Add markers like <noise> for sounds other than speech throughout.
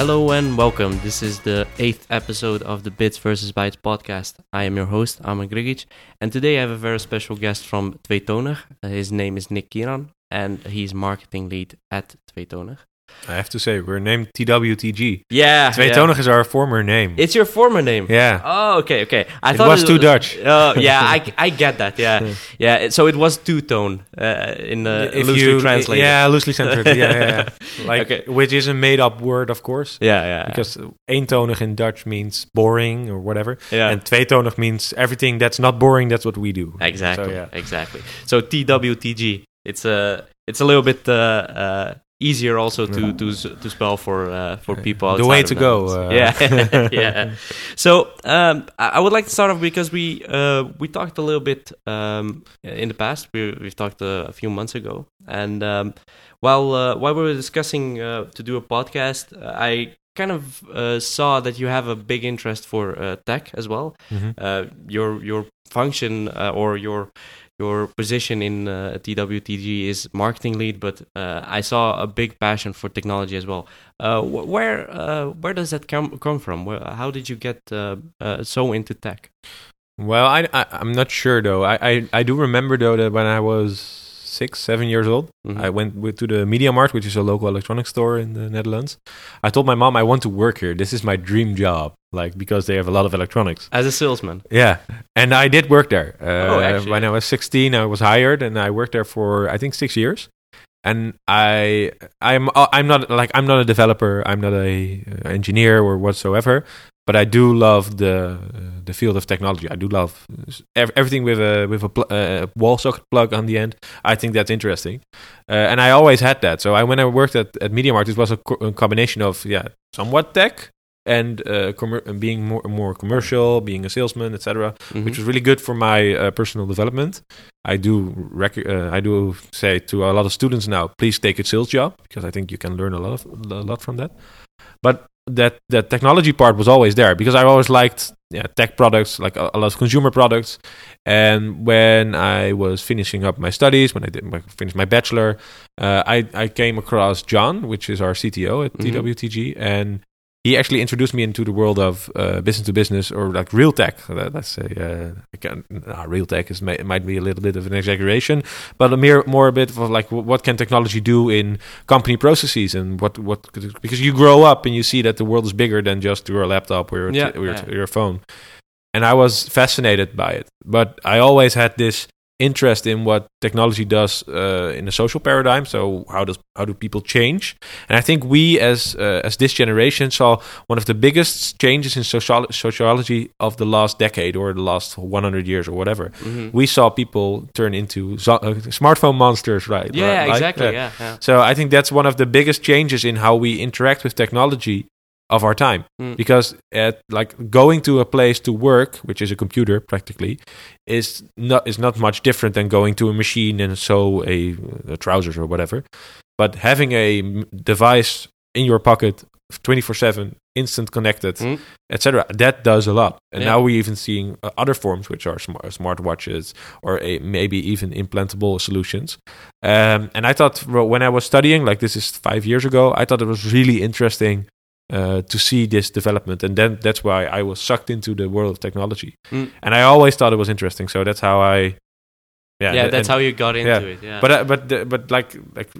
Hello and welcome. This is the eighth episode of the Bits vs. Bytes podcast. I am your host, Aman Grigic, and today I have a very special guest from Tweetonig. Uh, his name is Nick Kiran, and he's marketing lead at Tweetonig. I have to say, we're named TWTG. Yeah, Tweetonig is our former name. It's your former name. yeah. Oh, okay, okay. I It was too Dutch. Oh, yeah, I, I get that. Yeah, <laughs> yeah. it- So it was two tone uh, in the If loosely you- translated. Yeah, loosely translated. yeah, yeah, yeah. <laughs> Like, Okay. which is a made-up word, of course. yeah, yeah. Because eentonig in Dutch means boring or whatever. yeah. And tweetonig means everything that's not boring, that's what we do. Exactly. So, yeah. Exactly. So TWTG. It's a it's a little bit uh, uh, easier also to to to spell for uh, for people. The way to go, uh. yeah, <laughs> <laughs> yeah. So um, I would like to start off because we uh, we talked a little bit um, in the past. We we've talked uh, a few months ago, and um, while uh, while we were discussing uh, to do a podcast, I kind of uh, saw that you have a big interest for uh, tech as well Mhm. uh, your your function uh, or your your position in uh, TWTG is marketing lead, but uh, I saw a big passion for technology as well. Uh, wh- where uh, where does that come come from? Where, how did you get uh, uh, so into tech? Well, I, I, I'm not sure, though. I, I, I do remember, though, that when I was six, seven years old, Mhm. I went with, to the MediaMarkt, which is a local electronics store in the Netherlands. I told my mom I want to work here. This is my dream job, like because they have a lot of electronics. As a salesman. Yeah, and I did work there. Uh, Oh, actually. when I was 16, I was hired, and I worked there for I think six years. And I, I'm, uh, I'm not like I'm not a developer. I'm not a uh, engineer or whatsoever. But I do love the uh, the field of technology. I do love ev- everything with a with a pl- uh, wall socket plug on the end. I think that's interesting, uh, and I always had that. So I, when I worked at at MediaMarkt, it was a, co- a combination of yeah, somewhat tech and uh, commer- and being more more commercial, being a salesman, etc Mhm. which was really good for my uh, personal development. I do rec- uh, I do say to a lot of students now, please take a sales job because I think you can learn a lot of, a lot from that. But that that technology part was always there because I always liked yeah, tech products, like a, a lot of consumer products. And when I was finishing up my studies, when I did my, finished my bachelor, uh, I I came across John, which is our CTO at Mhm. TWTG, and he actually introduced me into the world of uh, business to business or like real tech. Let's say uh, I uh, real tech is may, might be a little bit of an exaggeration, but a mere more a bit of like what can technology do in company processes and what what because you grow up and you see that the world is bigger than just your laptop or your, Yeah, or your, yeah. your phone. And I was fascinated by it, but I always had this interest in what technology does uh, in the social paradigm. So how does how do people change? And I think we as uh, as this generation saw one of the biggest changes in social sociology of the last decade or the last 100 years or whatever. Mhm. We saw people turn into uh, smartphone monsters, right? Yeah, Right, exactly. yeah. Yeah, yeah. So I think that's one of the biggest changes in how we interact with technology of our time. Mm. Because at like going to a place to work, which is a computer practically, is not is not much different than going to a machine and sew a, a trousers or whatever. But having a device in your pocket, twenty four seven, instant connected, Mm. etc. That does a lot. And Yeah. now we're even seeing uh, other forms, which are smart smartwatches or a, maybe even implantable solutions. Um, and I thought well, when I was studying, like this is five years ago, I thought it was really interesting uh, to see this development, and then that's why I was sucked into the world of technology. Mm. And I always thought it was interesting, so that's how I. Yeah, th- that's how you got into yeah. it. Yeah. But uh, but the, but like like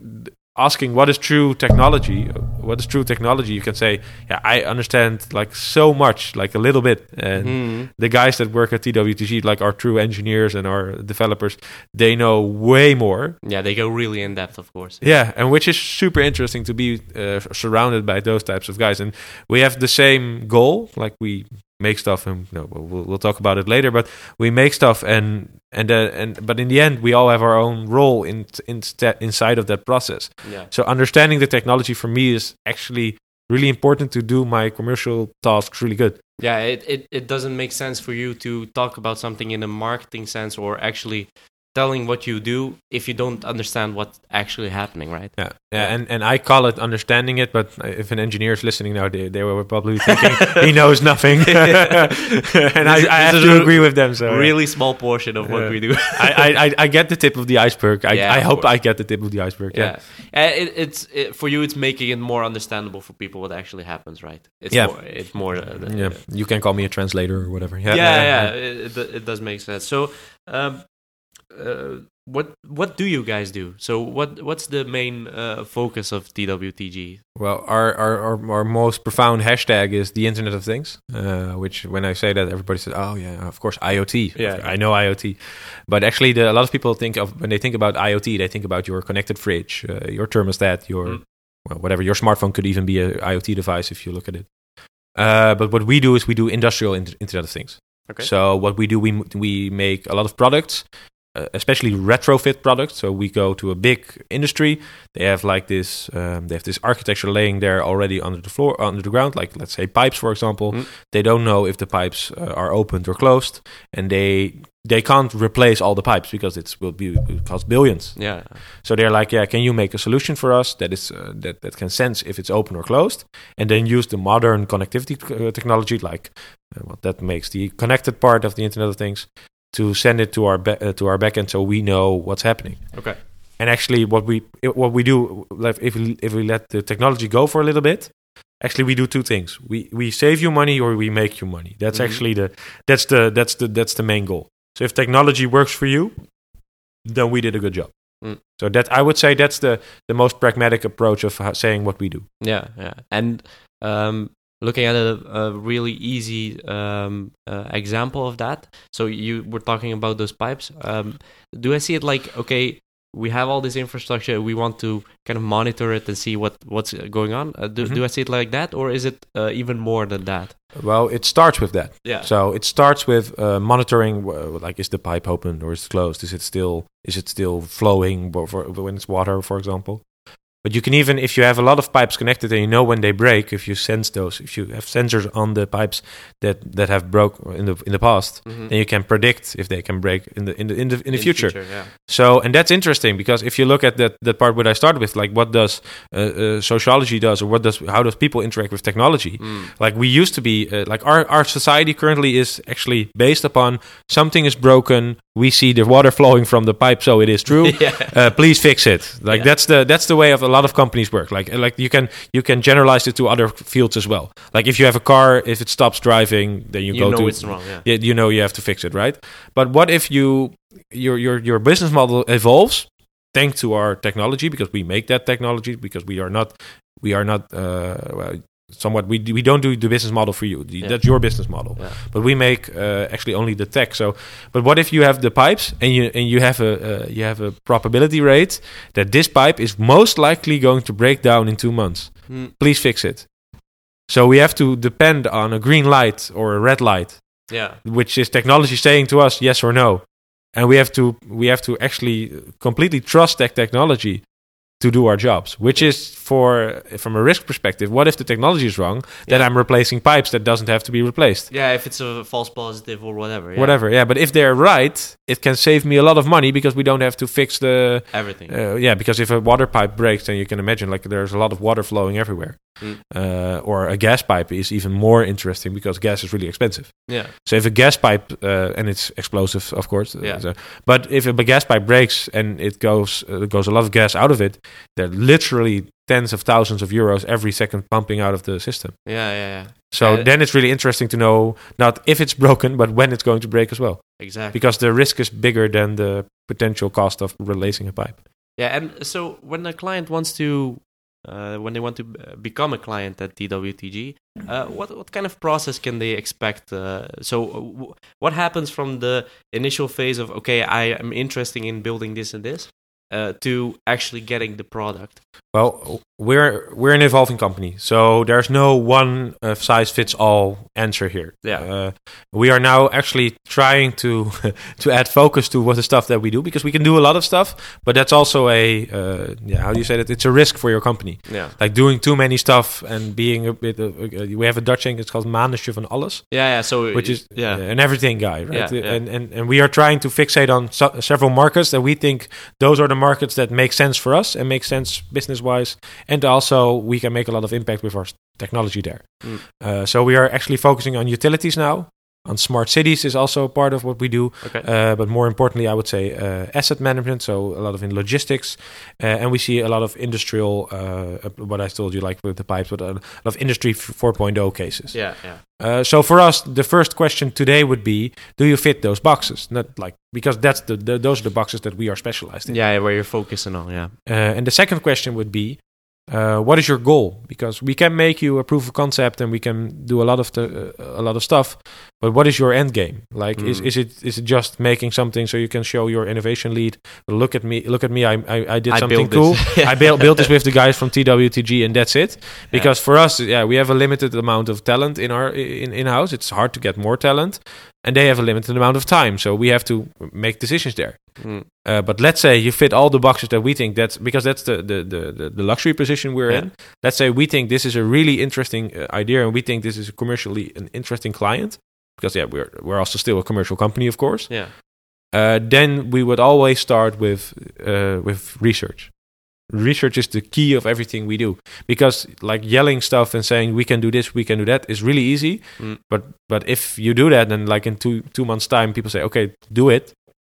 asking what is true technology, what is true technology? You can say, yeah, I understand like so much, like a little bit, and Mhm. the guys that work at TWTG, like our true engineers and our developers, they know way more. yeah, they go really in depth, of course. Yeah, and which is super interesting to be uh, surrounded by those types of guys. And we have the same goal, like we make stuff, and no, we'll, we'll talk about it later. But we make stuff, and and uh, and but in the end, we all have our own role in, in inside of that process. Yeah. So understanding the technology for me is actually really important to do my commercial tasks really good. Yeah, it, it, it doesn't make sense for you to talk about something in a marketing sense or actually telling what you do if you don't understand what's actually happening, right? Yeah, yeah, and and I call it understanding it. But if an engineer is listening now, they, they were probably thinking he <laughs> knows nothing, <laughs> and I, I have This to agree with them. So really small portion of what Yeah. we do. I, I, I- get the tip of the iceberg. I, Yeah, I hope course. I get the tip of the iceberg. Yeah. yeah, Uh, it, it's it, for you. It's making it more understandable for people what actually happens, right? It's Yeah. more, it's more. Uh, the- Yeah, you can call me a translator or whatever. Yeah, yeah, yeah, It, it, it does make sense. So, um, uh, what what do you guys do? So, what what's the main uh, focus of TWTG? Well, our, our, our, our most profound hashtag is the Internet of Things, uh, which when I say that, everybody says, oh, yeah, of course, IoT. Yeah. I know IoT. But actually, the, a lot of people think of, when they think about IoT, they think about your connected fridge, uh, your thermostat, your, Mm. well, whatever. Your smartphone could even be a IoT device if you look at it. Uh, but what we do is we do industrial int- Internet of Things. Okay. So what we do, we we make a lot of products, especially retrofit products. So we go to a big industry. They have like this, um, they have this architecture laying there already under the floor, under the ground. Like let's say pipes, for example. Mm. They don't know if the pipes uh, are opened or closed, and they they can't replace all the pipes because it will be it cost billions. Yeah, So they're like, yeah, can you make a solution for us that is uh, that that can sense if it's open or closed, and then use the modern connectivity uh, technology, like uh, what that makes the connected part of the Internet of Things, to send it to our uh, to our backend so we know what's happening. okay. And actually, what we what we do, like, if we, if we let the technology go for a little bit, actually we do two things: we we save you money or we make you money. That's Mhm. actually the that's the that's the that's the main goal. So if technology works for you, then we did a good job. Mm. So that I would say that's the the most pragmatic approach of how, saying what we do. Yeah, yeah. And um, looking at a, a really easy um, uh, example of that. So you were talking about those pipes. Um, do I see it like okay? We have all this infrastructure. We want to kind of monitor it and see what what's going on. Uh, do, Mhm. do I see it like that, or is it uh, even more than that? Well, it starts with that. Yeah. So it starts with uh, monitoring, uh, like is the pipe open or is it closed? Is it still is it still flowing for, when it's water, for example? But you can even, if you have a lot of pipes connected and you know when they break, if you sense those, if you have sensors on the pipes that that have broke in the in the past, Mhm. then you can predict if they can break in the in the in the, in the future. yeah. So, and that's interesting because if you look at that that part what I started with, like what does uh, uh, sociology does, or what does how does people interact with technology? Mm. Like we used to be, uh, like our our society currently is actually based upon something is broken. We see the water <laughs> flowing from the pipe, so it is true. <laughs> yeah. Uh, please fix it. Like Yeah. that's the that's the way of a lot of companies work. Like like you can you can generalize it to other fields as well. Like if you have a car, if it stops driving, then you, You, go know to it's wrong. Yeah. yeah, you know you have to fix it, right? But what if you your your your business model evolves thanks to our technology because we make that technology because we are not we are not uh, well, somewhat we we don't do the business model for you. Yeah. That's your business model. Yeah. But we make uh, actually only the tech. So, but what if you have the pipes and you and you have a uh, you have a probability rate that this pipe is most likely going to break down in two months? Mm. Please fix it. So we have to depend on a green light or a red light Yeah. which is technology saying to us yes or no and we have to we have to actually completely trust that technology to do our jobs which is for from a risk perspective what if the technology is wrong then Yeah. i'm replacing pipes that doesn't have to be replaced Yeah. If it's a false positive or whatever. Yeah. whatever yeah but if they're right it can save me a lot of money because we don't have to fix the Everything. uh, yeah because if a water pipe breaks then you can imagine like there's a lot of water flowing everywhere Mm. uh, or a gas pipe is even more interesting because gas is really expensive yeah. so if a gas pipe uh, and it's explosive, of course. uh, Yeah. so- but if a gas pipe breaks and it goes uh, goes a lot of gas out of it, there are literally tens of thousands of euros every second pumping out of the system. Yeah. Yeah. Yeah. So Uh, then it's really interesting to know not if it's <laughs> broken, but when it's going to break as well, Exactly. because the risk is bigger than the potential cost of replacing a pipe. Yeah, and so when a client wants to, uh, when they want to uh, become a client at TWTG, uh, what what kind of process can they expect? Uh, so, uh, w- what happens from the initial phase of okay, I am interested in building this and this, uh, to actually getting the product? Well, we're we're an evolving company, so there's no one uh, size fits all answer here. Yeah. Uh, we are now actually trying to <laughs> to add focus to what the stuff that we do because we can do a lot of stuff, but that's also a uh, yeah how do you say that? It's a risk for your company. Yeah. Like doing too many stuff and being a bit. Of, uh, we have a Dutch saying it's called manusje van alles, Yeah, yeah. So which is yeah, uh, an everything guy, right? Yeah, yeah. And, and and we are trying to fixate on so- several markets that we think those are the markets that make sense for us and make sense business wise, and also we can make a lot of impact with our technology there. Mm. Uh, so we are actually focusing on utilities now. On smart cities is also part of what we do, okay. uh, but more importantly, I would say uh, asset management. So a lot of in logistics, uh, and we see a lot of industrial. Uh, what I told you, like with the pipes, but a lot of industry f- 4.0 cases. yeah, yeah. Uh, so for us, the first question today would be: Do you fit those boxes? Not like because that's the, the those are the boxes that we are specialized in. Yeah, where you're focusing on, yeah. Uh, and the second question would be: uh, What is your goal? Because we can make you a proof of concept, and we can do a lot of the uh, a lot of stuff. But what is your end game? Like, is, Mm. is it is it just making something so you can show your innovation lead? Look at me! Look at me! I I, I did I something cool. <laughs> I built built this with the guys from TWTG, and that's it. Because for us, yeah, we have a limited amount of talent in our in in house. It's hard to get more talent, and they have a limited amount of time. So we have to make decisions there. Mm. Uh, but let's say you fit all the boxes that we think that's because that's the the the, the, luxury position we're Yeah. in. Let's say we think this is a really interesting uh, idea, and we think this is a commercially an interesting client. Because yeah, we're we're also still a commercial company, of course. Yeah. Uh, then we would always start with uh, with research. Research is the key of everything we do because like yelling stuff and saying we can do this, we can do that is really easy. Mm. But but if you do that, then like in two two months time, people say okay, do it,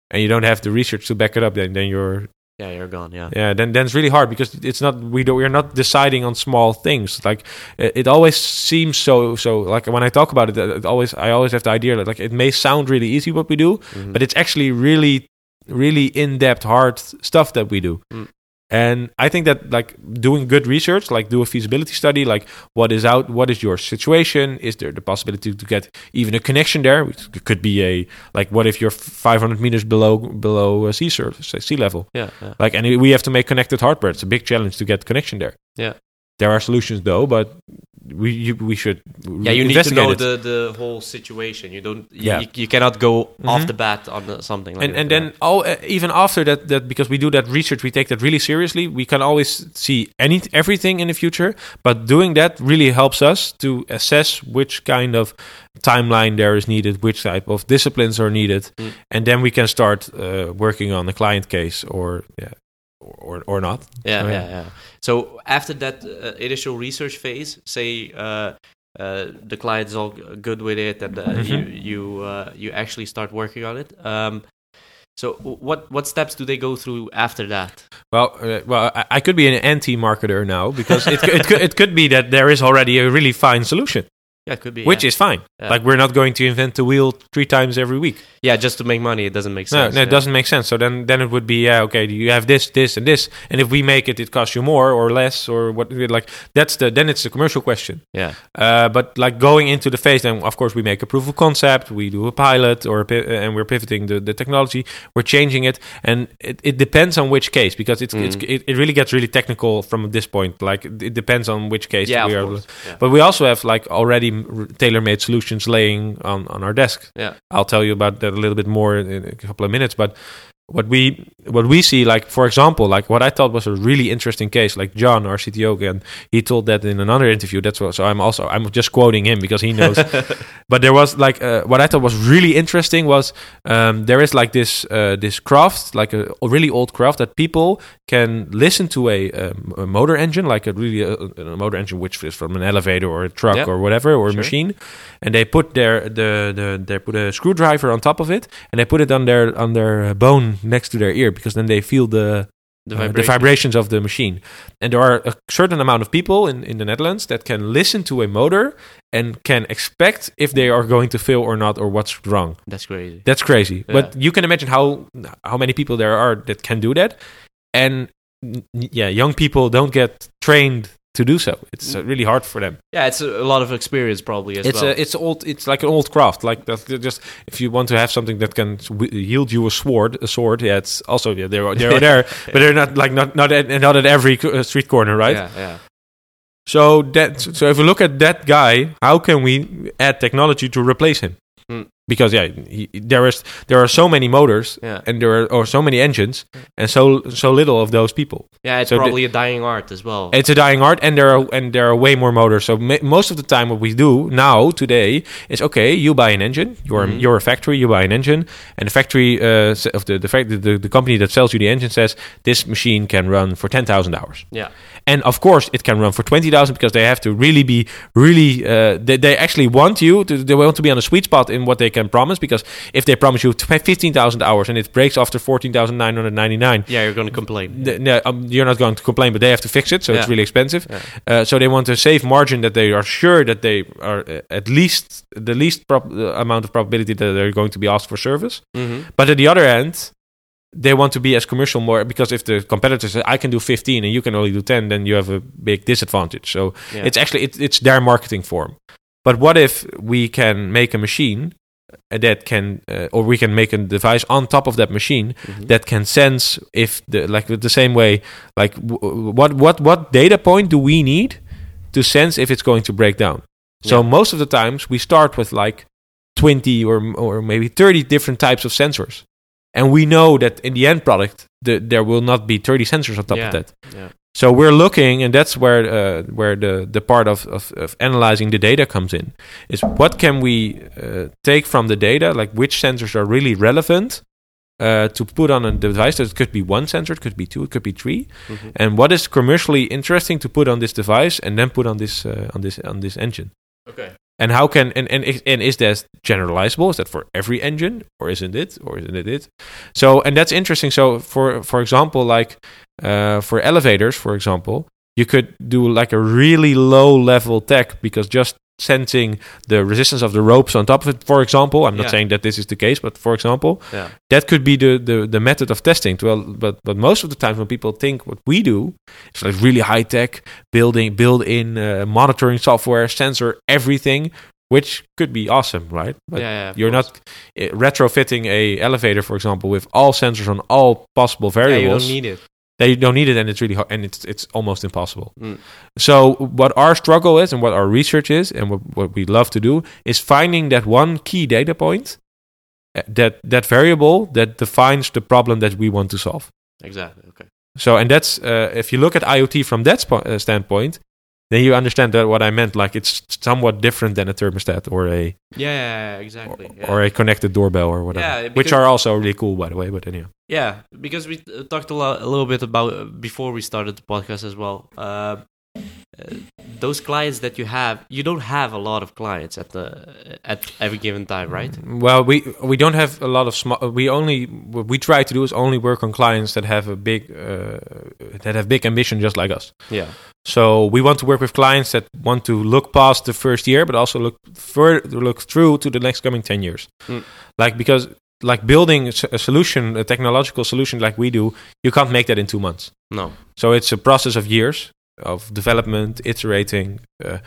and you don't have the research to back it up. Then then you're Yeah, you're gone, yeah. yeah then then it's really hard because it's not we do we're not deciding on small things like it, it always seems so so like when i talk about it, it always i always have the idea that like it may sound really easy what we do Mhm. but it's actually really really in-depth hard stuff that we do Mm. And i think that like doing good research like do a feasibility study like what is out what is your situation is there the possibility to get even a connection there which could be a like what if you're 500 meters below below sea surface sea level yeah, yeah. like, and we have to make connected hardware. It's a big challenge to get connection there. Yeah. There are solutions though, but we you, we should Yeah, you need to know it. the, the whole situation. You don't. Yeah. You, you cannot go off Mhm. the bat on the, something like and that. and then all uh, even after that that because we do that research, we take that really seriously. We can always see any everything in the future, but doing that really helps us to assess which kind of timeline there is needed, which type of disciplines are needed, Mm. and then we can start uh, working on a client case or yeah or or not. Yeah, So, yeah, yeah. So after that uh, initial research phase, say uh, uh, the client is all good with it, and uh, Mhm. you you uh, you actually start working on it. Um, so what what steps do they go through after that? Well, uh, well, I, I could be an anti-marketer now because it, c- it, could, it could be that there is already a really fine solution, Yeah, it could be. which yeah. is fine. Yeah. Like we're not going to invent the wheel three times every week. yeah, just to make money, it doesn't make sense. no, it yeah. doesn't make sense. So then, then it would be yeah, okay. You have this, this, and this, and if we make it, it costs you more or less or what? Like that's the then it's the commercial question. Yeah, Uh, but like going into the phase, then of course we make a proof of concept, we do a pilot, or a pi- uh, and we're pivoting the, the technology, we're changing it, and it, it depends on which case because it's, it's Mm. it, it really gets really technical from this point. Like it it depends on which case yeah, we of are. But we also have like already tailor made solutions laying on on our desk. Yeah. I'll tell you about that a little bit more in, in a couple of minutes, but. What we what we see, like for example, like what I thought was a really interesting case, like John, our CTO, again, he told that in another interview. That's what. So I'm also I'm just quoting him because he knows <laughs> but there was like uh, what I thought was really interesting was um, there is like this uh, this craft like a, a really old craft that people can listen to a, um, a motor engine like a really uh, a motor engine which is from an elevator or a truck Yeah. or whatever or a machine and they put their the, the they put a screwdriver on top of it and they put it on their on their bone next to their ear because then they feel the the, uh, the vibrations of the machine. And there are a certain amount of people in, in the Netherlands that can listen to a motor and can expect if they are going to fail or not or what's wrong. That's crazy. That's crazy. Yeah. But you can imagine how how many people there are that can do that. And yeah, young people don't get trained to do so. It's uh, really hard for them. Yeah, it's a, lot of experience probably as It's well. a, it's old. It's like an old craft. Like that. that Just if you want to have something that can yield you a sword, a sword. Yeah, it's also yeah. They're they're <laughs> there, but they're not like not not at, not at every uh, street corner, right? Yeah, yeah. So that so if we look at that guy, how can we add technology to replace him? Hmm. Because yeah, he, there is there are so many motors Yeah. and there are or so many engines and so so little of those people. Yeah, it's So the- probably a dying art as well. It's a dying art, and there are and there are way more motors. So ma- most of the time, what we do now today is okay. You buy an engine. You're Mhm. you're a factory. You buy an engine, and the factory uh, of the the, fact, the the company that sells you the engine says this machine can run for ten thousand hours. yeah. And of course, it can run for twenty thousand because they have to really be really. Uh, they, they actually want you to. They want to be on a sweet spot in what they can promise because if they promise you fifteen thousand hours and it breaks after fourteen thousand nine hundred ninety nine, Yeah, you're going to complain. th- no, um, you're not going to complain, but they have to fix it, so it's really expensive. Yeah. Uh, so they want to save margin that they are sure that they are uh, at least the least prob- uh, amount of probability that they're going to be asked for service. hmm But at the other end, they want to be as commercial more because if the competitor says I can do 15 and you can only do 10, then you have a big disadvantage. So Yeah. it's actually it, it's their marketing form. But what if we can make a machine uh, that can, uh, or we can make a device on top of that machine Mhm. that can sense if the like the same way like w- what what what data point do we need to sense if it's going to break down so Yeah. most of the times we start with like 20 or or maybe 30 different types of sensors and we know that in the end product the, there will not be 30 sensors on top Yeah. of that Yeah. so we're looking and that's where uh, where the the part of, of of analyzing the data comes in is what can we uh, take from the data like which sensors are really relevant uh, to put on a device that could be one sensor it could be two it could be 3 Mhm. and what is commercially interesting to put on this device and then put on this uh, on this on this engine Okay. And how can and, and is- and is that generalizable? Is that for every engine or isn't it or isn't it it? So and that's interesting. So for for example like uh, for elevators for example you could do like a really low level tech because just sensing the resistance of the ropes on top of it for example i'm not Yeah. saying that this is the case but for example Yeah. that could be the, the, the method of testing. Well, but but most of the time when people think what we do, it's like really high tech building, build in uh, monitoring software, sensor everything, which could be awesome, right? But yeah, you're course. not uh, retrofitting a elevator, for example, with all sensors on all possible Yeah, you variables. don't need it. They don't need it, and it's really hard, and it's it's almost impossible. Mm. So what our struggle is, and what our research is, and what, what we love to do, is finding that one key data point, uh, that that variable that defines the problem that we want to solve. Exactly. Okay. So, and that's uh, if you look at IoT from that spo- uh, standpoint, then you understand that what I meant. Like it's somewhat different than a thermostat or a Yeah, exactly. or, yeah. or a connected doorbell or whatever, Yeah, which are also really cool, by the way. But anyhow, Yeah, because we talked a, lot, a little bit about uh, before we started the podcast as well. Uh, uh, those clients that you have, you don't have a lot of clients at the at every given time, right? Well, we we don't have a lot of small. We only what we try to do is only work on clients that have a big uh, that have big ambition, just like us. Yeah, So we want to work with clients that want to look past the first year, but also look further, look through to the next coming ten years. Mm. Like because like building a solution, a technological solution like we do, you can't make that in two months. no, So it's a process of years of development, iterating, uh,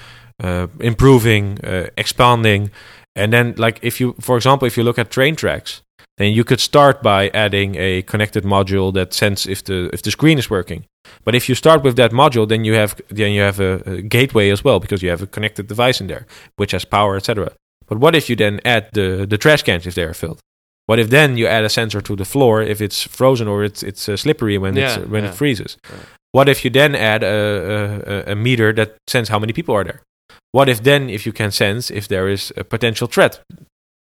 uh, improving, uh, expanding, and then like if you, for example, if you look at train tracks, then you could start by adding a connected module that sends if the if the screen is working. But if you start with that module, then you have then you have a, a gateway as well because you have a connected device in there which has power, etc. But what if you then add the the trash cans if they are filled? What if then you add a sensor to the floor if it's frozen or it's it's uh, slippery when Yeah, it's when yeah. it freezes? What if you then add a, a, a meter that sense how many people are there? What if then if you can sense if there is a potential threat,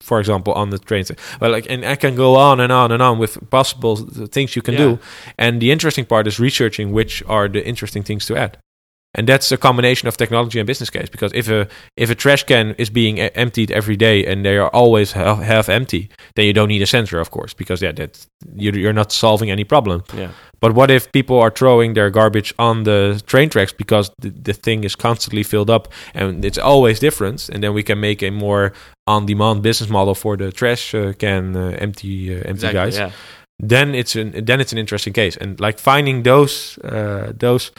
for example, on the train? Well, like, and I can go on and on and on with possible things you can Yeah. do. And the interesting part is researching which are the interesting things to add. And that's a combination of technology and business case. Because if a if a trash can is being emptied every day and they are always half, half empty, then you don't need a sensor, of course, because yeah, that you, you're not solving any problem. yeah, But what if people are throwing their garbage on the train tracks because the, the thing is constantly filled up and it's always different? And then we can make a more on-demand business model for the trash uh, can uh, empty uh, empty exactly. guys. Yeah, Then it's an then it's an interesting case. And like finding those uh, those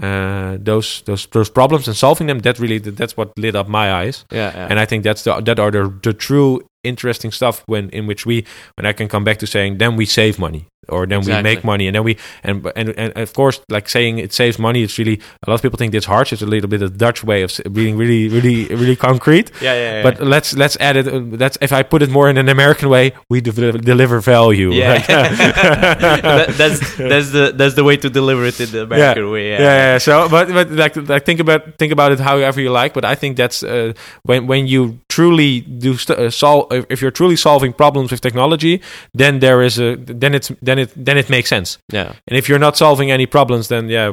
uh, those those those problems and solving them. That really that's what lit up my eyes. Yeah, yeah. And I think that's the that are the the true interesting stuff when in which we when I can come back to saying then we save money or then we make money and then we and, and and of course like saying it saves money it's really a lot of people think it's harsh it's a little bit a Dutch way of being really really really concrete <laughs> yeah, yeah, yeah. but let's let's add it uh, that's if I put it more in an American way we de- deliver value yeah, right? <laughs> That- <laughs> that's that's the that's the way to deliver it in the American way. yeah, yeah. So, but but like like think about think about it however you like. But I think that's uh, when when you truly do st- uh, solve if- if you're truly solving problems with technology, then there is a then it's then it then it makes sense. yeah, And if you're not solving any problems, then yeah.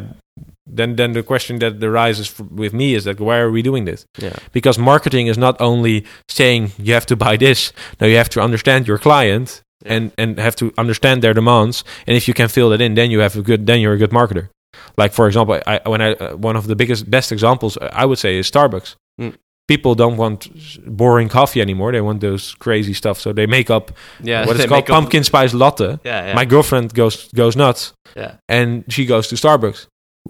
Then, then the question that arises f- with me is that why are we doing this? yeah, Because marketing is not only saying you have to buy this. No, you have to understand your client Yeah. and and have to understand their demands. And if you can fill that in, then you have a good. Then you're a good marketer. Like for example, I when I uh, one of the biggest best examples uh, I would say is Starbucks. People don't want boring coffee anymore. They want those crazy stuff. So they make up yeah. what <laughs> is called up- pumpkin spice latte. Yeah, yeah, My girlfriend goes goes nuts yeah, and she goes to Starbucks.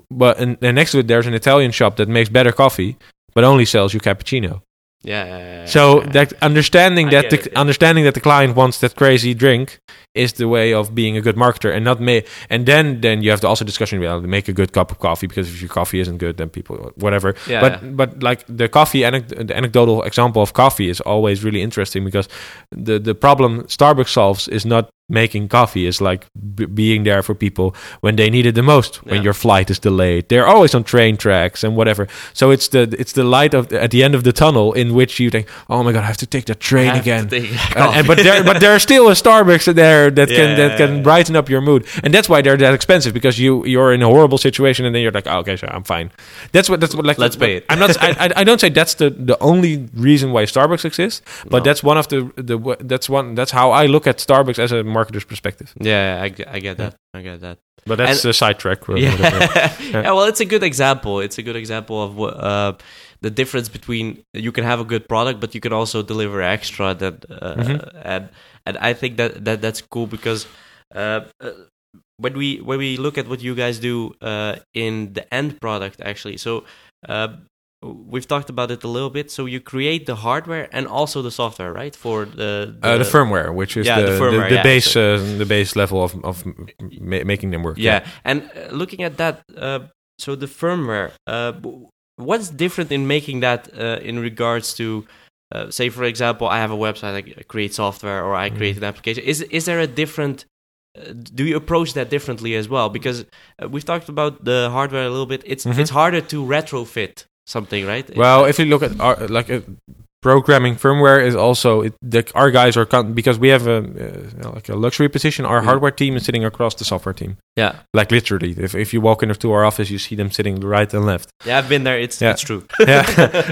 But and, and next to it, there's an Italian shop that makes better coffee, but only sells you cappuccino. Yeah, yeah, yeah, So that understanding I that the it, understanding that the client wants that crazy drink is the way of being a good marketer, and not me. And then then you have the also discussion about make a good cup of coffee because if your coffee isn't good, then people whatever. Yeah, but but like the coffee anec- the anecdotal example of coffee is always really interesting because the the problem Starbucks solves is not making coffee is like b- being there for people when they need it the most when Yeah. your flight is delayed they're always on train tracks and whatever so it's the it's the light of at the end of the tunnel in which you think oh my god i have to take that train again Uh, and but there but there's still a starbucks there that can that yeah, can yeah. brighten up your mood and that's why they're that expensive because you you're in a horrible situation and then you're like oh, okay so i'm fine that's what that's what like Let's pay it. i'm not I, I- I don't say that's the the only reason why starbucks exists but No. that's one of the the that's one that's how i look at starbucks as a marketer's perspective yeah, I, get- I get that. I get that. but that's a sidetrack or <laughs> Yeah. yeah, well, it's a good example. It's a good example of what uh, the difference between you can have a good product, but you can also deliver extra. That uh, Mhm. and and I think that, that that's cool because uh, uh, when we when we look at what you guys do uh, in the end product, actually, so. Uh, We've talked about it a little bit. So you create the hardware and also the software, right? For the Uh, the firmware, which is Yeah, the, the the, firmware, the yeah, base, uh, the base level of of ma- making them work. yeah, and uh, looking at that uh, so the firmware uh, what's different in making that uh, in regards to uh, say for example i have a website i create software or i create an application is is there a different uh, do you approach that differently as well because uh, we've talked about the hardware a little bit it's Mhm. it's harder to retrofit something right Well, if you look at our, like uh, programming firmware is also it, the, our guys are con- because we have a uh, like a luxury position. Our Mm. hardware team is sitting across the software team, yeah like literally. If if you walk into our office, you see them sitting right and left. yeah i've been there it's Yeah. it's true <laughs> yeah.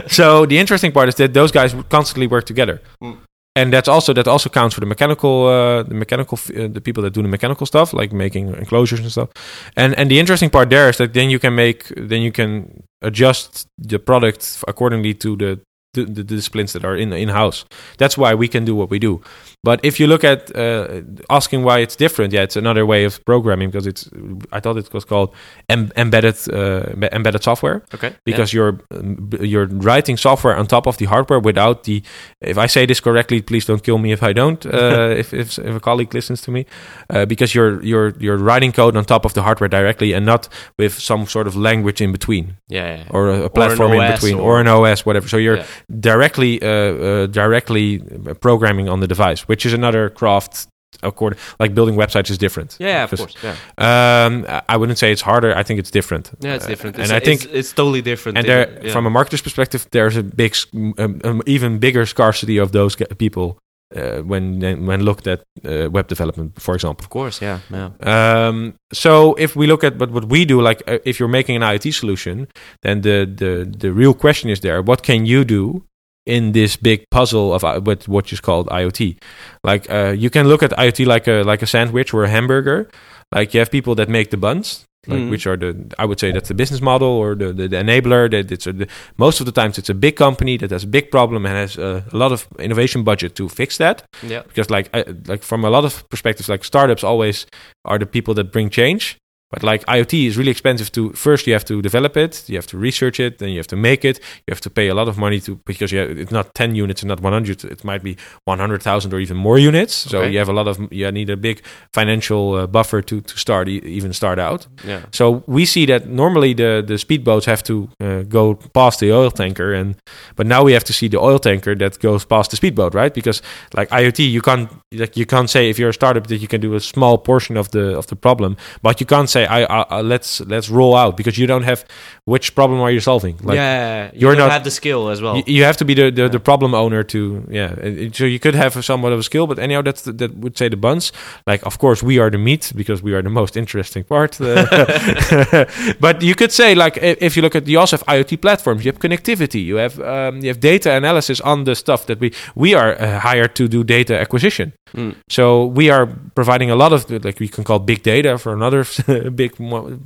so the interesting part is that those guys constantly work together, Mm. and that's also that also counts for the mechanical uh, the mechanical uh, the people that do the mechanical stuff like making enclosures and stuff. And and the interesting part there is that then you can make then you can adjust the product accordingly to the the, the disciplines that are in in house. That's why we can do what we do. But if you look at uh, asking why it's different, yeah, it's another way of programming because it's. I thought it was called em- embedded uh, embedded software okay because you're um, you're writing software on top of the hardware without the. If I say this correctly, please don't kill me if I don't. Uh, <laughs> if, if if a colleague listens to me, uh, because you're you're you're writing code on top of the hardware directly and not with some sort of language in between yeah, yeah, yeah. or a, a platform in between or- or, an OS, whatever. So you're Yeah. Directly uh, uh, directly programming on the device, which is another craft. According, like building websites is different. yeah, of course. Yeah, Um, I wouldn't say it's harder. I think it's different. yeah, it's Uh, different. and It's- I think it's, it's totally different. and there, yeah. from a marketer's perspective, there's a big, s- um, um, even bigger scarcity of those people uh, when when looked at uh, web development, for example. of course, yeah, yeah. Um, so if we look at what, what we do, like uh, if you're making an IoT solution, then the the the real question is there: what can you do in this big puzzle of uh, what what is called IoT? Like uh, you can look at IoT like a like a sandwich or a hamburger. Like you have people that make the buns. Like Mhm. which are the I would say that's the business model or the the, the enabler that it's a, the, most of the times it's a big company that has a big problem and has uh, a lot of innovation budget to fix that Yeah. because like I, like from a lot of perspectives like startups always are the people that bring change But like IoT is really expensive to first you have to develop it, you have to research it, then you have to make it, you have to pay a lot of money to because you have, it's not 10 units and not 100, it might be 100,000 or even more units. So Okay. you have a lot of you need a big financial uh, buffer to to start e- even start out. Yeah. So we see that normally the the speedboats have to uh, go past the oil tanker, and but now we have to see the oil tanker that goes past the speedboat, right? Because like IoT, you can't like you can't say if you're a startup that you can do a small portion of the of the problem, but you can't say I, I, I let's let's roll out because you don't have which problem are you solving? Like yeah, you you're don't not- have the skill as well. you, you have to be the, the, the problem owner to yeah. So you could have somewhat of a skill, but anyhow, that's the, that would say the buns. Like of course we are the meat because we are the most interesting part. <laughs> <laughs> But you could say like if you look at you also have IoT platforms, you have connectivity, you have um, you have data analysis on the stuff that we we are uh, hired to do data acquisition. Mm. So we are providing a lot of like we can call big data for another <laughs> big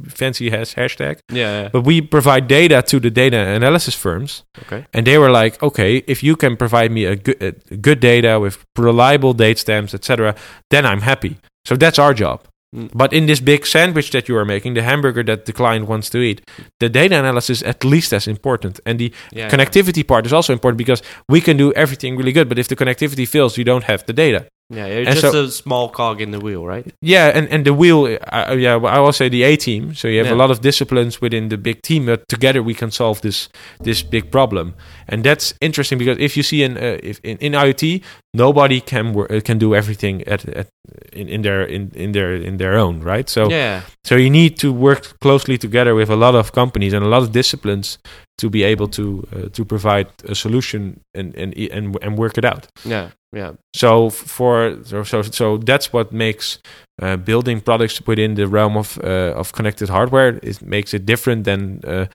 fancy has hashtag. yeah, yeah. But we provide data to the data analysis firms, okay. and they were like, "Okay, if you can provide me a good, a good data with reliable date stamps, etc., then I'm happy." So that's our job. Mm. But in this big sandwich that you are making, the hamburger that the client wants to eat, the data analysis is at least as important, and the Yeah, connectivity part is also important because we can do everything really good. But if the connectivity fails, you don't have the data. Yeah, And just so- a small cog in the wheel, right? Yeah, and, and the wheel, uh, yeah, I will say the A team. So you have Yeah. a lot of disciplines within the big team, but together we can solve this this big problem. And that's interesting because if you see in uh, if in, in IoT, nobody can wor- uh, can do everything at, at in, in their in, in their in their own right. So yeah, so you need to work closely together with a lot of companies and a lot of disciplines to be able to uh, to provide a solution and and and and work it out. yeah, yeah. So f- for so so, so that's what makes uh, building products within the realm of uh, of connected hardware. It makes it different than uh,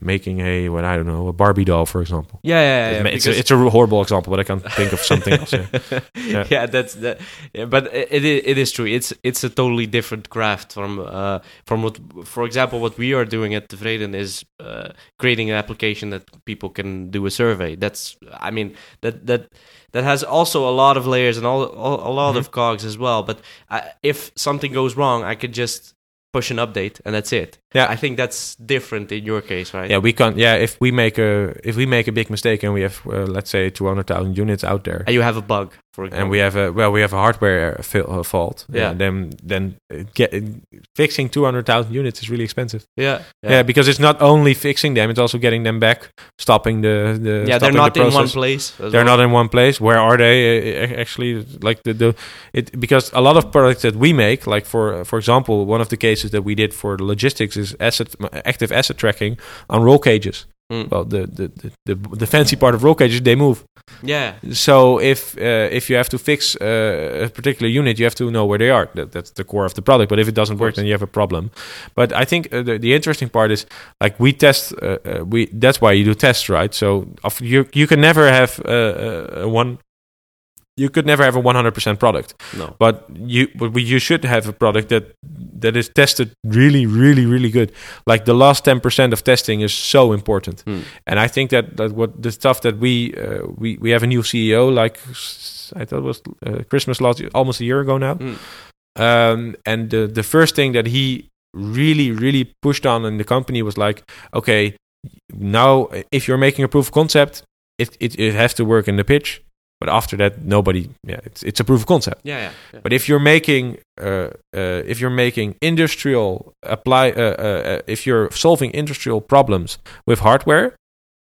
making a what I don't know a Barbie doll, for example. Yeah, yeah, yeah. It's, a, it's a horrible example, but I can't think of something else. Yeah. <laughs> yeah. that's that. Yeah, but it, it it is true. It's it's a totally different craft from uh from what, for example, what we are doing at Tevreden is uh, creating an application that people can do a survey. That's I mean that that that has also a lot of layers and all, all a lot Mm-hmm. of cogs as well. But I, if something goes wrong, I could just push an update and that's it. Yeah. I think that's different in your case, right? Yeah, we can't. Yeah, if we make a if we make a big mistake and we have uh, let's say two hundred thousand units out there, And you have a bug, for example. and we have a well we have a hardware fa- uh, fault. Yeah. then then uh, get fixing two hundred thousand units is really expensive. yeah, Yeah. because it's not only fixing them; it's also getting them back, stopping the the yeah, they're not the in one place. They're well. not in one place. Where are they? Uh, Actually, like the, the it because a lot of products that we make, like for for example, one of the cases that we did for the logistics is asset active asset tracking on roll cages. Mm. Well, the the, the the the fancy part of roll cages they move. Yeah, So if uh, if you have to fix uh, a particular unit, you have to know where they are. That, that's the core of the product. But if it doesn't work, then you have a problem. But I think uh, the, the interesting part is like we test. Uh, uh, we that's why you do tests, right? So of, you you can never have uh, uh, a one. You could never have a 100% product, no. but you but we, you should have a product that that is tested really, really, really good. Like the last 10% of testing is so important. Hmm. And I think that, that what the stuff that we uh, we we have a new CEO like s- I thought it was uh, Christmas last year, almost a year ago now. Mm. Um, and the the first thing that he really really pushed on in the company was like, okay, now if you're making a proof of concept, it it, it has to work in the pitch. But after that, nobody. Yeah, it's it's a proof of concept. Yeah, yeah. yeah. But if you're making uh, uh, if you're making industrial apply uh, uh, uh, if you're solving industrial problems with hardware,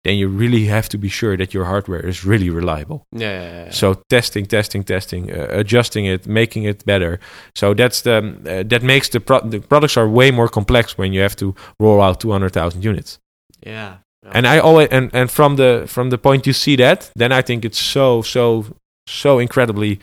then you really have to be sure that your hardware is really reliable. Yeah, yeah, yeah, yeah. So testing, testing, testing, uh, adjusting it, making it better. So that's the uh, that makes the pro- the products are way more complex when you have to roll out two hundred thousand units. yeah. Yeah. And I always and and from the from the point you see that, then I think it's so so so incredibly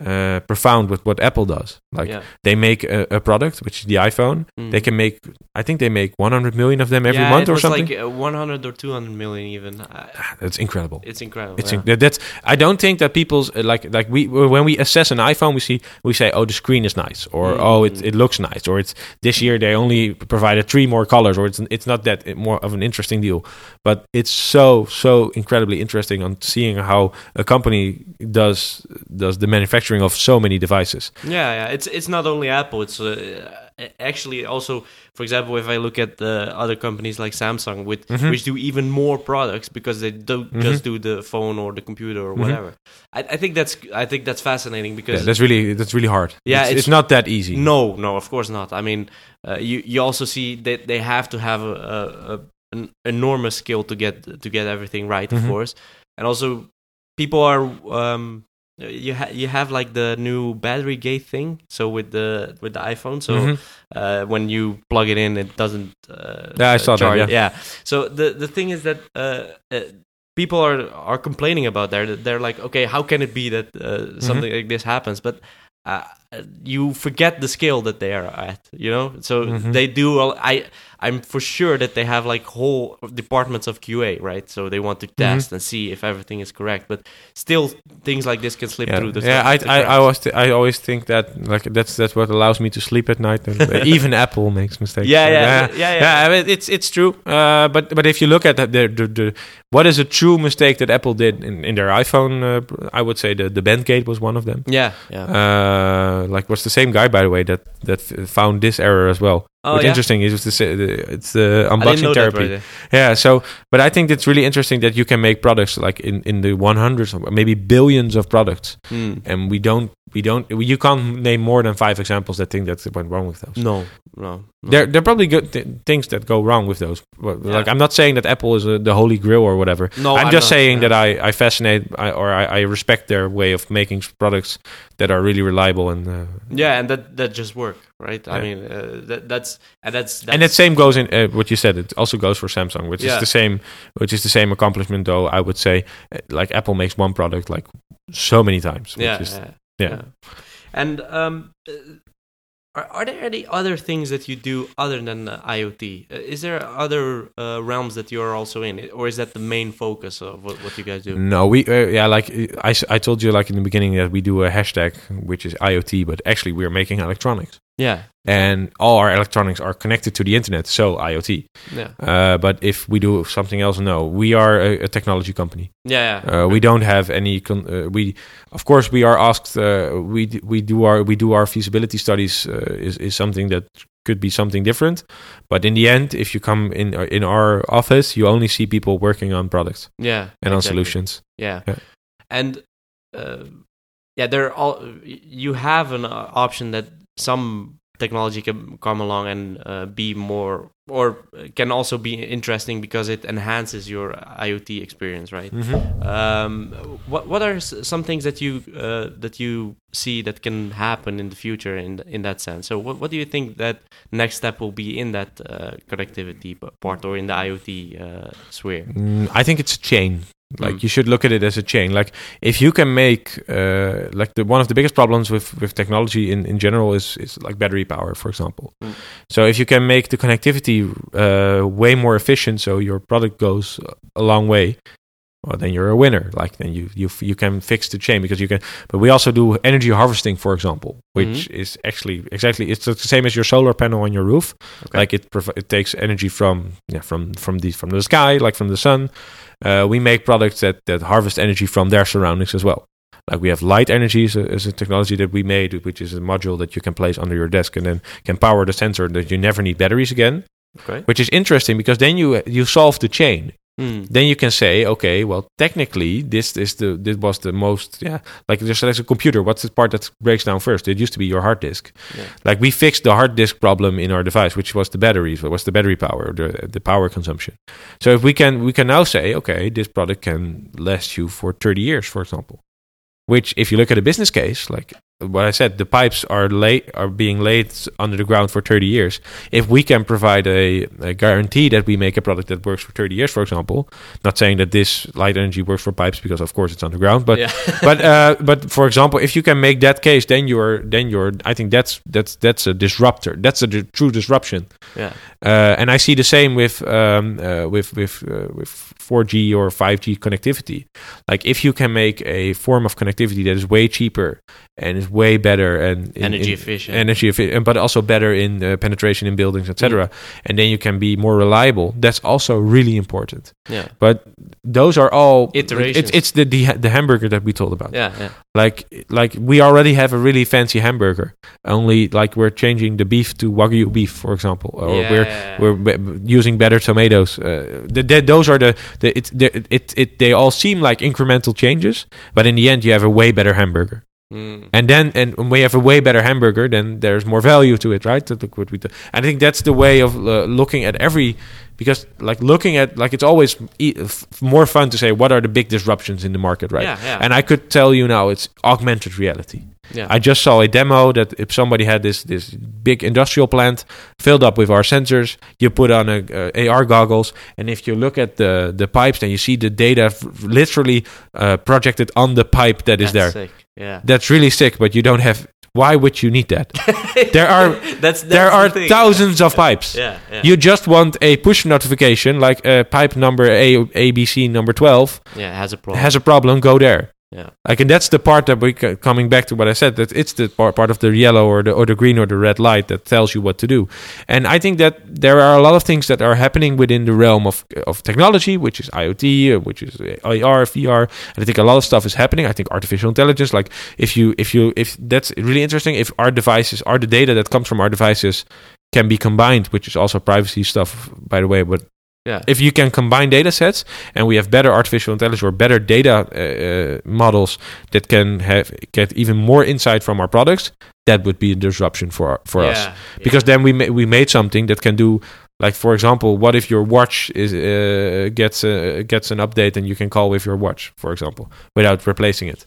uh, profound with what Apple does. Like yeah. they make a, a product, which is the iPhone. Mm. They can make, I think they make 100 million of them every yeah, month it or was something. like uh, 100 or 200 million even. Uh, That's incredible. it's incredible. It's yeah. in- that's. I don't think that people's uh, like like we when we assess an iPhone, we see we say, oh, the screen is nice, or Mm. oh, it it looks nice, or it's this year they only provided three more colors, or it's it's not that more of an interesting deal. But it's so so incredibly interesting on seeing how a company does does the manufacturing of so many devices. Yeah, yeah. It's it's not only Apple. It's uh, actually also, for example, if I look at the other companies like Samsung, with Mhm. which do even more products because they don't Mhm. just do the phone or the computer or Mhm. whatever. I, I think that's I think that's fascinating because Yeah, that's really that's really hard. Yeah, it's, it's- it's not that easy. no, no, of course not. I mean, uh, you you also see that they have to have a, a, a an enormous skill to get to get everything right, of course, and also people are um you ha- you have like the new battery gate thing. So with the with the iPhone, so Mhm. uh, when you plug it in, it doesn't. Uh, Yeah, I saw that, charge. yeah. So the the thing is that. Uh, uh, People are are complaining about that. They're like, okay, how can it be that uh, Mm-hmm. something like this happens? But uh, you forget the scale that they are at. You know, so Mhm. they do. All, I I'm for sure that they have like whole departments of QA, right? So they want to Mm-hmm. test and see if everything is correct. But still, things like this can slip Yeah, through the. yeah. I, I, I was th- I always think that like that's that's what allows me to sleep at night. Uh, <laughs> even Apple makes mistakes. Yeah, So, yeah, yeah, yeah. yeah. Mean, it's it's true. Uh, but but if you look at the, the, the, the what is a true mistake that Apple did in, in their iPhone, uh, I would say the the Bendgate was one of them. Yeah, yeah. Uh, like was the same guy by the way that that found this error as well. oh, What's yeah. interesting is it's the, it's the unboxing therapy. Yeah, so but I think it's really interesting that you can make products like in in the 100s or maybe billions of products, Hmm. and we don't we don't you can't name more than five examples that think that went wrong with those. No, no. no. There, there are probably good th- things that go wrong with those. Well, Yeah. Like I'm not saying that Apple is uh the holy grail or whatever. no, I'm, just not, saying yeah. that I I fascinate I, or I, I respect their way of making products that are really reliable and uh, Yeah, and that that just work, right? I mean, uh, that that's and that's, that's and that same goes in uh, what you said. It also goes for Samsung, which Yeah. is the same, which is the same accomplishment. Though I would say, uh, like Apple makes one product like so many times. Which yeah, is, yeah, yeah. And um, uh, are, are there any other things that you do other than IoT? Uh, is there other uh, realms that you are also in, or is that the main focus of what, what you guys do? No, we uh, yeah, like I, I told you like in the beginning that we do a hashtag which is IoT, but actually we're making electronics, Yeah, and all our electronics are connected to the internet, so IoT. yeah, Uh, but if we do something else, no, we are a, a technology company. yeah, yeah. Uh, we don't have any. Con- uh, we, of course, we are asked. Uh, we d- we do our we do our feasibility studies. Uh, is is something that could be something different, but in the end, if you come in uh, in our office, you only see people working on products yeah, and on solutions. Yeah, Yeah. and uh, yeah, there all. You have an option that some technology can come along and uh, be more, or can also be interesting because it enhances your IoT experience, right? Um, what what are some things that you uh, that you see that can happen in the future in in that sense? So what what do you think that next step will be in that uh, connectivity part or in the IoT uh, sphere? Mm, I think it's a chain. Like Mm. you should look at it as a chain. Like if you can make uh, like the one of the biggest problems with with technology in in general is is like battery power, for example. Mm. So if you can make the connectivity uh, way more efficient, so your product goes a long way. Well, then you're a winner. Like then you you you can fix the chain because you can. But we also do energy harvesting, for example, which is actually exactly it's the same as your solar panel on your roof. Okay. Like it it takes energy from yeah from from the from the sky, like from the sun. Uh, we make products that that harvest energy from their surroundings as well. Like we have light energy as a, as a technology that we made, which is a module that you can place under your desk and then can power the sensor that you never need batteries again. Okay. Which is interesting because then you you solve the chain. Hmm. Then you can say, okay, well, technically, this is the this was the most yeah. Like just like a computer. What's the part that breaks down first? It used to be your hard disk. Yeah. Like we fixed the hard disk problem in our device, which was the batteries, what was the battery power, the the power consumption. So if we can we can now say, okay, this product can last you for 30 years, for example. Which, if you look at a business case, like what I said, the pipes are lay are being laid under the ground for 30 years. If we can provide a, a guarantee that we make a product that works for 30 years, for example, not saying that this light energy works for pipes because of course it's underground, but yeah. <laughs> but uh, but for example, if you can make that case, then you're then you're. I think that's that's that's a disruptor. That's a di- true disruption. yeah. Uh, and I see the same with um, uh, with with uh, with 4G or 5G connectivity. Like if you can make a form of connectivity that is way cheaper and is way better and in, Energy in- efficient. energy efficient, but also better in uh, penetration in buildings, etc. And then you can be more reliable. That's also really important. yeah. But those are all Iterations. It's it's the, the the hamburger that we told about. Yeah, yeah. Like like we already have a really fancy hamburger. Only like we're changing the beef to wagyu beef, for example, or yeah, we're we're b- using better tomatoes. Uh, the, the, those are the, the it, the it it they all seem like incremental changes, but in the end you have a way better hamburger. Mm. And then and when we have a way better hamburger, then there's more value to it, right? That look what we do. And I think that's the way of uh, looking at every because like looking at like it's always e- f- more fun to say what are the big disruptions in the market, right? Yeah, yeah. And I could tell you now it's augmented reality. yeah. I just saw a demo that if somebody had this this big industrial plant filled up with our sensors, you put on a, uh, AR goggles, and if you look at the the pipes, then you see the data f- literally uh, projected on the pipe that is That's there. sick. Yeah. That's really sick, but you don't have. Why would you need that? <laughs> there are that's, that's there are thing. thousands of pipes. Yeah, yeah. You just want a push notification, like uh, pipe number A ABC number twelve yeah, it has a problem. has a problem. Go there. Yeah. Like, and that's the part that we coming back to what I said that it's the part, part of the yellow or the or the green or the red light that tells you what to do. And I think that there are a lot of things that are happening within the realm of of technology, which is IoT, uh, which is uh, AR, VR. And I think a lot of stuff is happening. I think artificial intelligence, like if you if you if that's really interesting, if our devices, are the data that comes from our devices can be combined, which is also privacy stuff, by the way, but Yeah. if you can combine data sets and we have better artificial intelligence or better data uh, uh, models that can have get even more insight from our products that would be a disruption for our, for us. Yeah, because then we ma- we made something that can do like for example what if your watch is uh, gets uh, gets an update and you can call with your watch for example without replacing it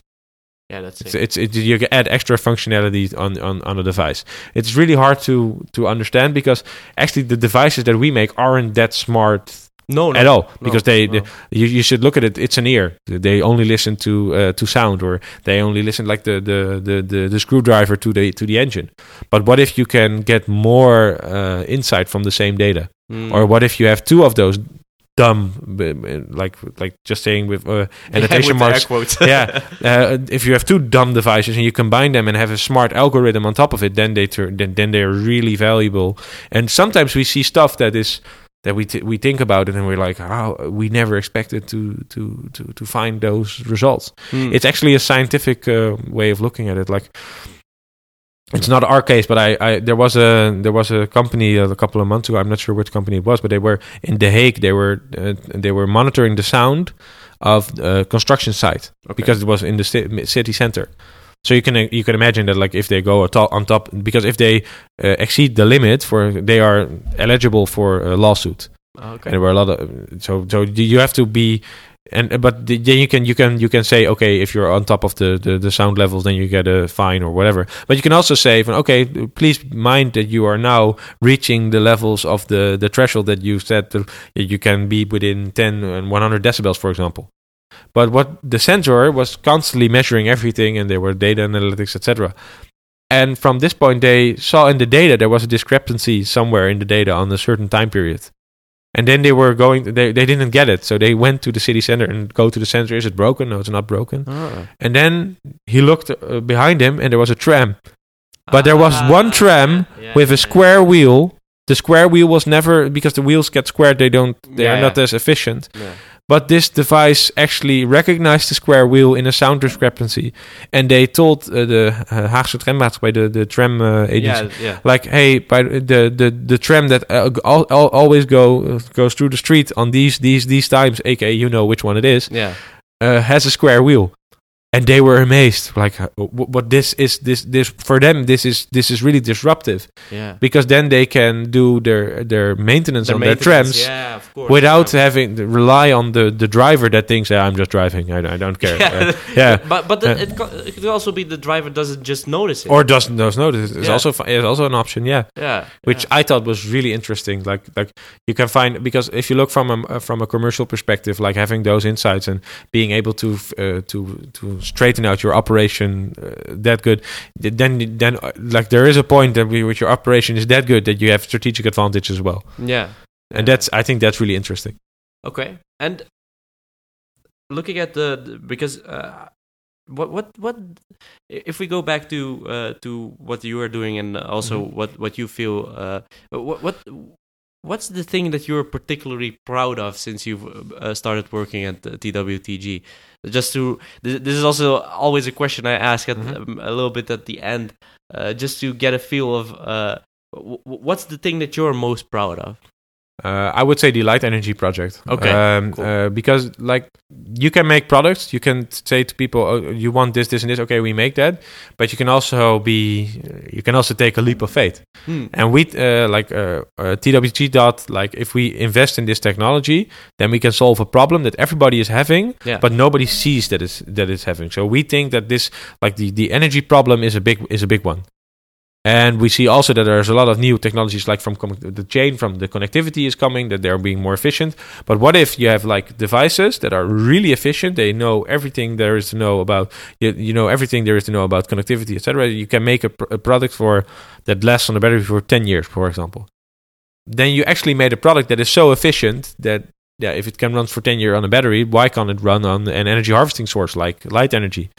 yeah, that's it. it's, it's it, you can add extra functionality on, on on a device. It's really hard to to understand because actually the devices that we make aren't that smart no, no, at all no, because they, no. they you, you should look at it it's an ear they only listen to uh, to sound or they only listen like the, the the the the screwdriver to the to the engine but what if you can get more uh, insight from the same data Mm. or what if you have two of those dumb like like just saying with uh, <laughs> Yeah, annotation with marks <laughs> yeah, <laughs> uh, if you have two dumb devices and you combine them and have a smart algorithm on top of it, then they turn then, then they're really valuable. And sometimes we see stuff that is that we t- we think about it and we're like, oh, we never expected to to to to find those results. Mm. It's actually a scientific uh, way of looking at it. Like it's not our case, but I, I there was a there was a company a couple of months ago. I'm not sure which company it was, but they were in The Hague. They were uh, they were monitoring the sound of a construction site Okay. because it was in the city center. So you can you can imagine that like if they go on top because if they uh, exceed the limit for they are eligible for a lawsuit. okay. And there were a lot of so so you have to be and but the- then you can you can you can say okay if you're on top of the, the the sound levels then you get a fine or whatever. But you can also say okay please mind that you are now reaching the levels of the the threshold that you said that you can be within 10 and 100 decibels for example. But what the sensor was constantly measuring everything and there were data analytics etc and from this point they saw in the data there was a discrepancy somewhere in the data on a certain time period and then they were going they, they didn't get it. So they went to the city center and go to the center. is it broken? No it's not broken. Ah. and then he looked uh, behind him and there was a tram. But there was Ah, one tram yeah, with yeah, a square wheel. The square wheel was never because the wheels get squared they don't they Yeah, are not as efficient. Yeah. But this device actually recognized the square wheel in a sound discrepancy and they told uh, the uh, Haagse Trammaatschappij the, the tram uh, agency Yeah, yeah. like hey by the the the tram that uh, al- al- always go uh, goes through the street on these these these times aka you know which one it is Yeah. uh, has a square wheel and they were amazed like uh, wh- what this is this this for them this is this is really disruptive Yeah. because then they can do their their maintenance on their trams Yeah, of course. without yeah. having to rely on the the driver that thinks yeah, I'm just driving I, I don't care <laughs> Yeah. Uh, yeah <laughs> But but the, Yeah. it, co- it could also be the driver doesn't just notice it. or doesn't does notice it's Yeah. also fi- it's also an option yeah yeah. which. I thought was really interesting. Like like you can find because if you look from a uh, from a commercial perspective, like having those insights and being able to uh, to to straighten out your operation uh, that good, then then uh, like there is a point that we, with your operation is that good that you have strategic advantage as well, yeah. and Yeah. that's I think that's really interesting. Okay. And looking at the, the- because uh, what what what if we go back to uh, to what you are doing and also Mhm. what what you feel uh, what what what's the thing that you're particularly proud of since you've uh, started working at uh, TWTG just to this, is also always a question I ask at Mhm. um, a little bit at the end uh, just to get a feel of uh, w- what's the thing that you're most proud of Uh, I would say the light energy project. Okay, Um, cool. uh, because like you can make products, you can say to people, oh, "You want this, this, and this." Okay, we make that. But you can also be, you can also take a leap of faith. Hmm. And we uh, like uh, uh, TWTG dot like if we invest in this technology, then we can solve a problem that everybody is having, Yeah. but nobody sees that is that it's having. So we think that this like the the energy problem is a big is a big one. And we see also that there's a lot of new technologies, like from the chain, from the connectivity is coming, that they're being more efficient. But what if you have like devices that are really efficient? They know everything there is to know about, you, you know, everything there is to know about connectivity, etc. You can make a, pr- a product for that lasts on the battery for 10 years, for example. Then you actually made a product that is so efficient that, yeah, if it can run for 10 years on a battery, why can't it run on an energy harvesting source like light energy?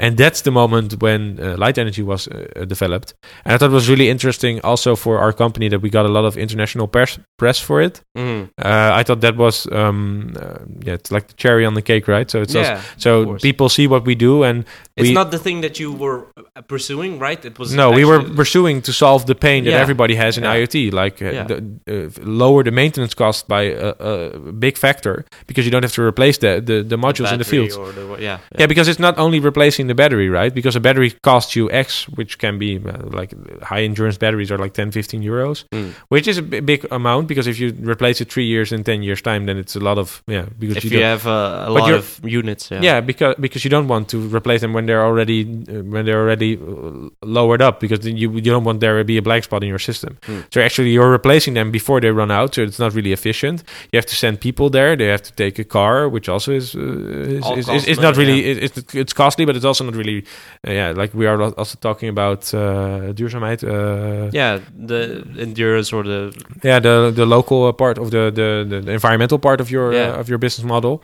And that's the moment when uh, light energy was uh, developed. And I thought it was really interesting also for our company that we got a lot of international press, press for it. Mhm. Uh, I thought that was, um, uh, yeah, it's like the cherry on the cake, right? So it's also, yeah of so people see what we do and it's we, not the thing that you were uh, pursuing right it was no, we were pursuing to solve the pain that Yeah. everybody has in Yeah. IoT, like uh, Yeah. the, uh, lower the maintenance cost by a, a big factor because you don't have to replace the the, the modules in the field. the, yeah, Yeah. because it's not only replacing the battery, right? Because a battery costs you X, which can be uh, like high endurance batteries are like 10, 15 euros, Mm. which is a b- big amount because if you replace it three years in 10 years' time, then it's a lot of, yeah, because if you, you, have uh, a lot of units yeah, yeah. because because you don't want to replace them when they're already uh, when they're already uh, lowered up because then you you don't want there to be a black spot in your system. Hmm. So actually you're replacing them before they run out, so it's not really efficient. You have to send people there. They have to take a car, which also is uh, is, is, is, is not really it, it's it's costly, but it's also not really uh, yeah. Like we are also talking about uh, duurzaamheid. Uh, yeah the endurance or the yeah the the local uh, part of the the, the, environmental part of your Yeah. uh, of your business model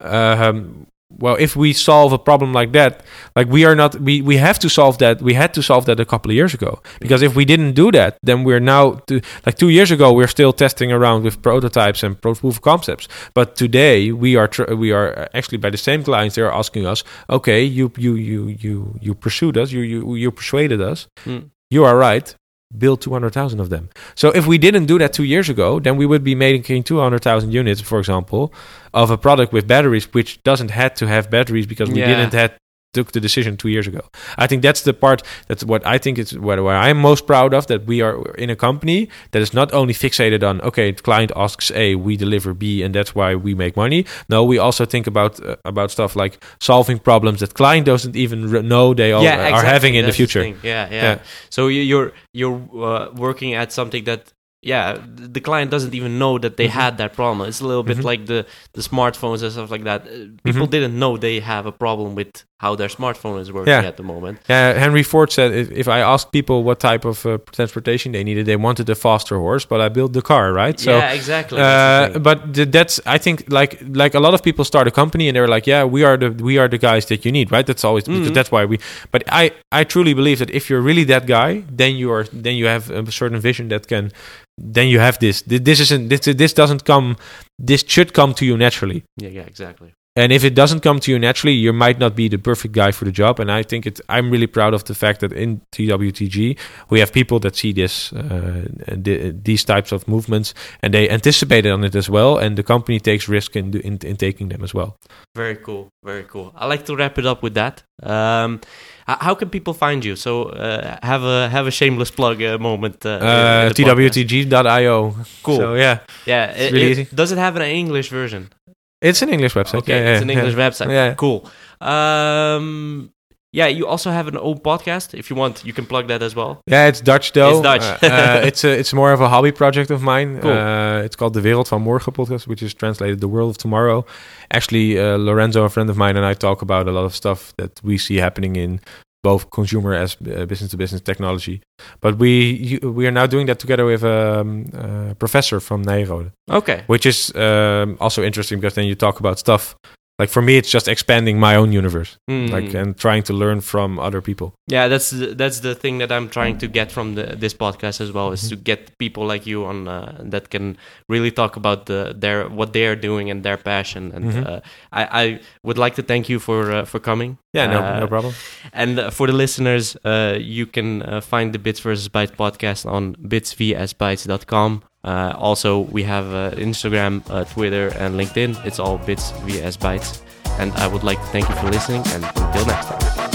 um, well if we solve a problem like that like we are not we we have to solve that we had to solve that a couple of years ago. Because if we didn't do that then we're now to, like two years ago we're still testing around with prototypes and pro- proof of concepts. But today we are tr- we are actually by the same clients they're asking us okay you you you you you pursued us you you you persuaded us. Mm. you are right build 200,000 of them. So if we didn't do that 2 years ago, then we would be making 200,000 units for example of a product with batteries which doesn't had to have batteries because we Yeah. didn't had took the decision 2 years ago. I think that's the part that's what I think is what, what I'm most proud of that we are in a company that is not only fixated on okay, the client asks A, we deliver B and that's why we make money. No, we also think about uh, about stuff like solving problems that client doesn't even know they all yeah, are having in the future. thing. yeah, yeah Yeah. So you- you're you're uh, working at something that yeah the client doesn't even know that they Mhm. had that problem. It's a little bit Mhm. like the the smartphones and stuff like that. Uh, People Mhm. didn't know they have a problem with how their smartphone is working Yeah. at the moment. Yeah, Henry Ford said if, if I asked people what type of uh, transportation they needed, they wanted a faster horse, but I built the car, right? So, yeah, exactly. the uh, but th- that's I think like like a lot of people start a company and they're like, yeah, we are the we are the guys that you need, right? That's always because Mhm. that's why we. But I I truly believe that if you're really that guy, then you are then you have a certain vision that can. Then you have this. Th- This isn't. This this doesn't come. This should come to you naturally. yeah, yeah, exactly. And if it doesn't come to you naturally, you might not be the perfect guy for the job. And I think it. I'm really proud of the fact that in TWTG we have people that see this, uh, th- these types of movements, and they anticipated on it as well. And the company takes risk in, in in taking them as well. Very cool. Very cool. I like to wrap it up with that. Um, how can people find you? So uh, have a have a shameless plug uh, moment. Uh, Uh. TWTG.io. Cool. So yeah, Yeah, It's it- really it- easy. Does it have an English version? It's an English website. Okay, yeah, it's an English website. Yeah. Cool. Um, yeah, you also have an own podcast. If you want, you can plug that as well. Yeah, it's Dutch though. It's Dutch. Uh, uh, it's a, it's more of a hobby project of mine. Cool. Uh, it's called the Wereld van Morgen podcast, which is translated the world of tomorrow. Actually, uh, Lorenzo, a friend of mine, and I talk about a lot of stuff that we see happening in both consumer as uh, business to business technology. But we you, we are now doing that together with um, a professor from Nyenrode, Okay. which is um, also interesting because then you talk about stuff like for me, it's just expanding my own universe, Mm. like and trying to learn from other people. Yeah, that's the, that's the thing that I'm trying to get from the, this podcast as well is Mm-hmm. to get people like you on uh, that can really talk about the their what they are doing and their passion. And Mhm. uh, I, I would like to thank you for uh, for coming. Yeah, no, Uh, no problem. And uh, for the listeners, uh, you can uh, find the Bits vs Bytes podcast on bitsvsbytes.com. Uh, also, we have uh, Instagram, uh, Twitter, and LinkedIn. It's all Bits vs Bytes. And I would like to thank you for listening, and until next time.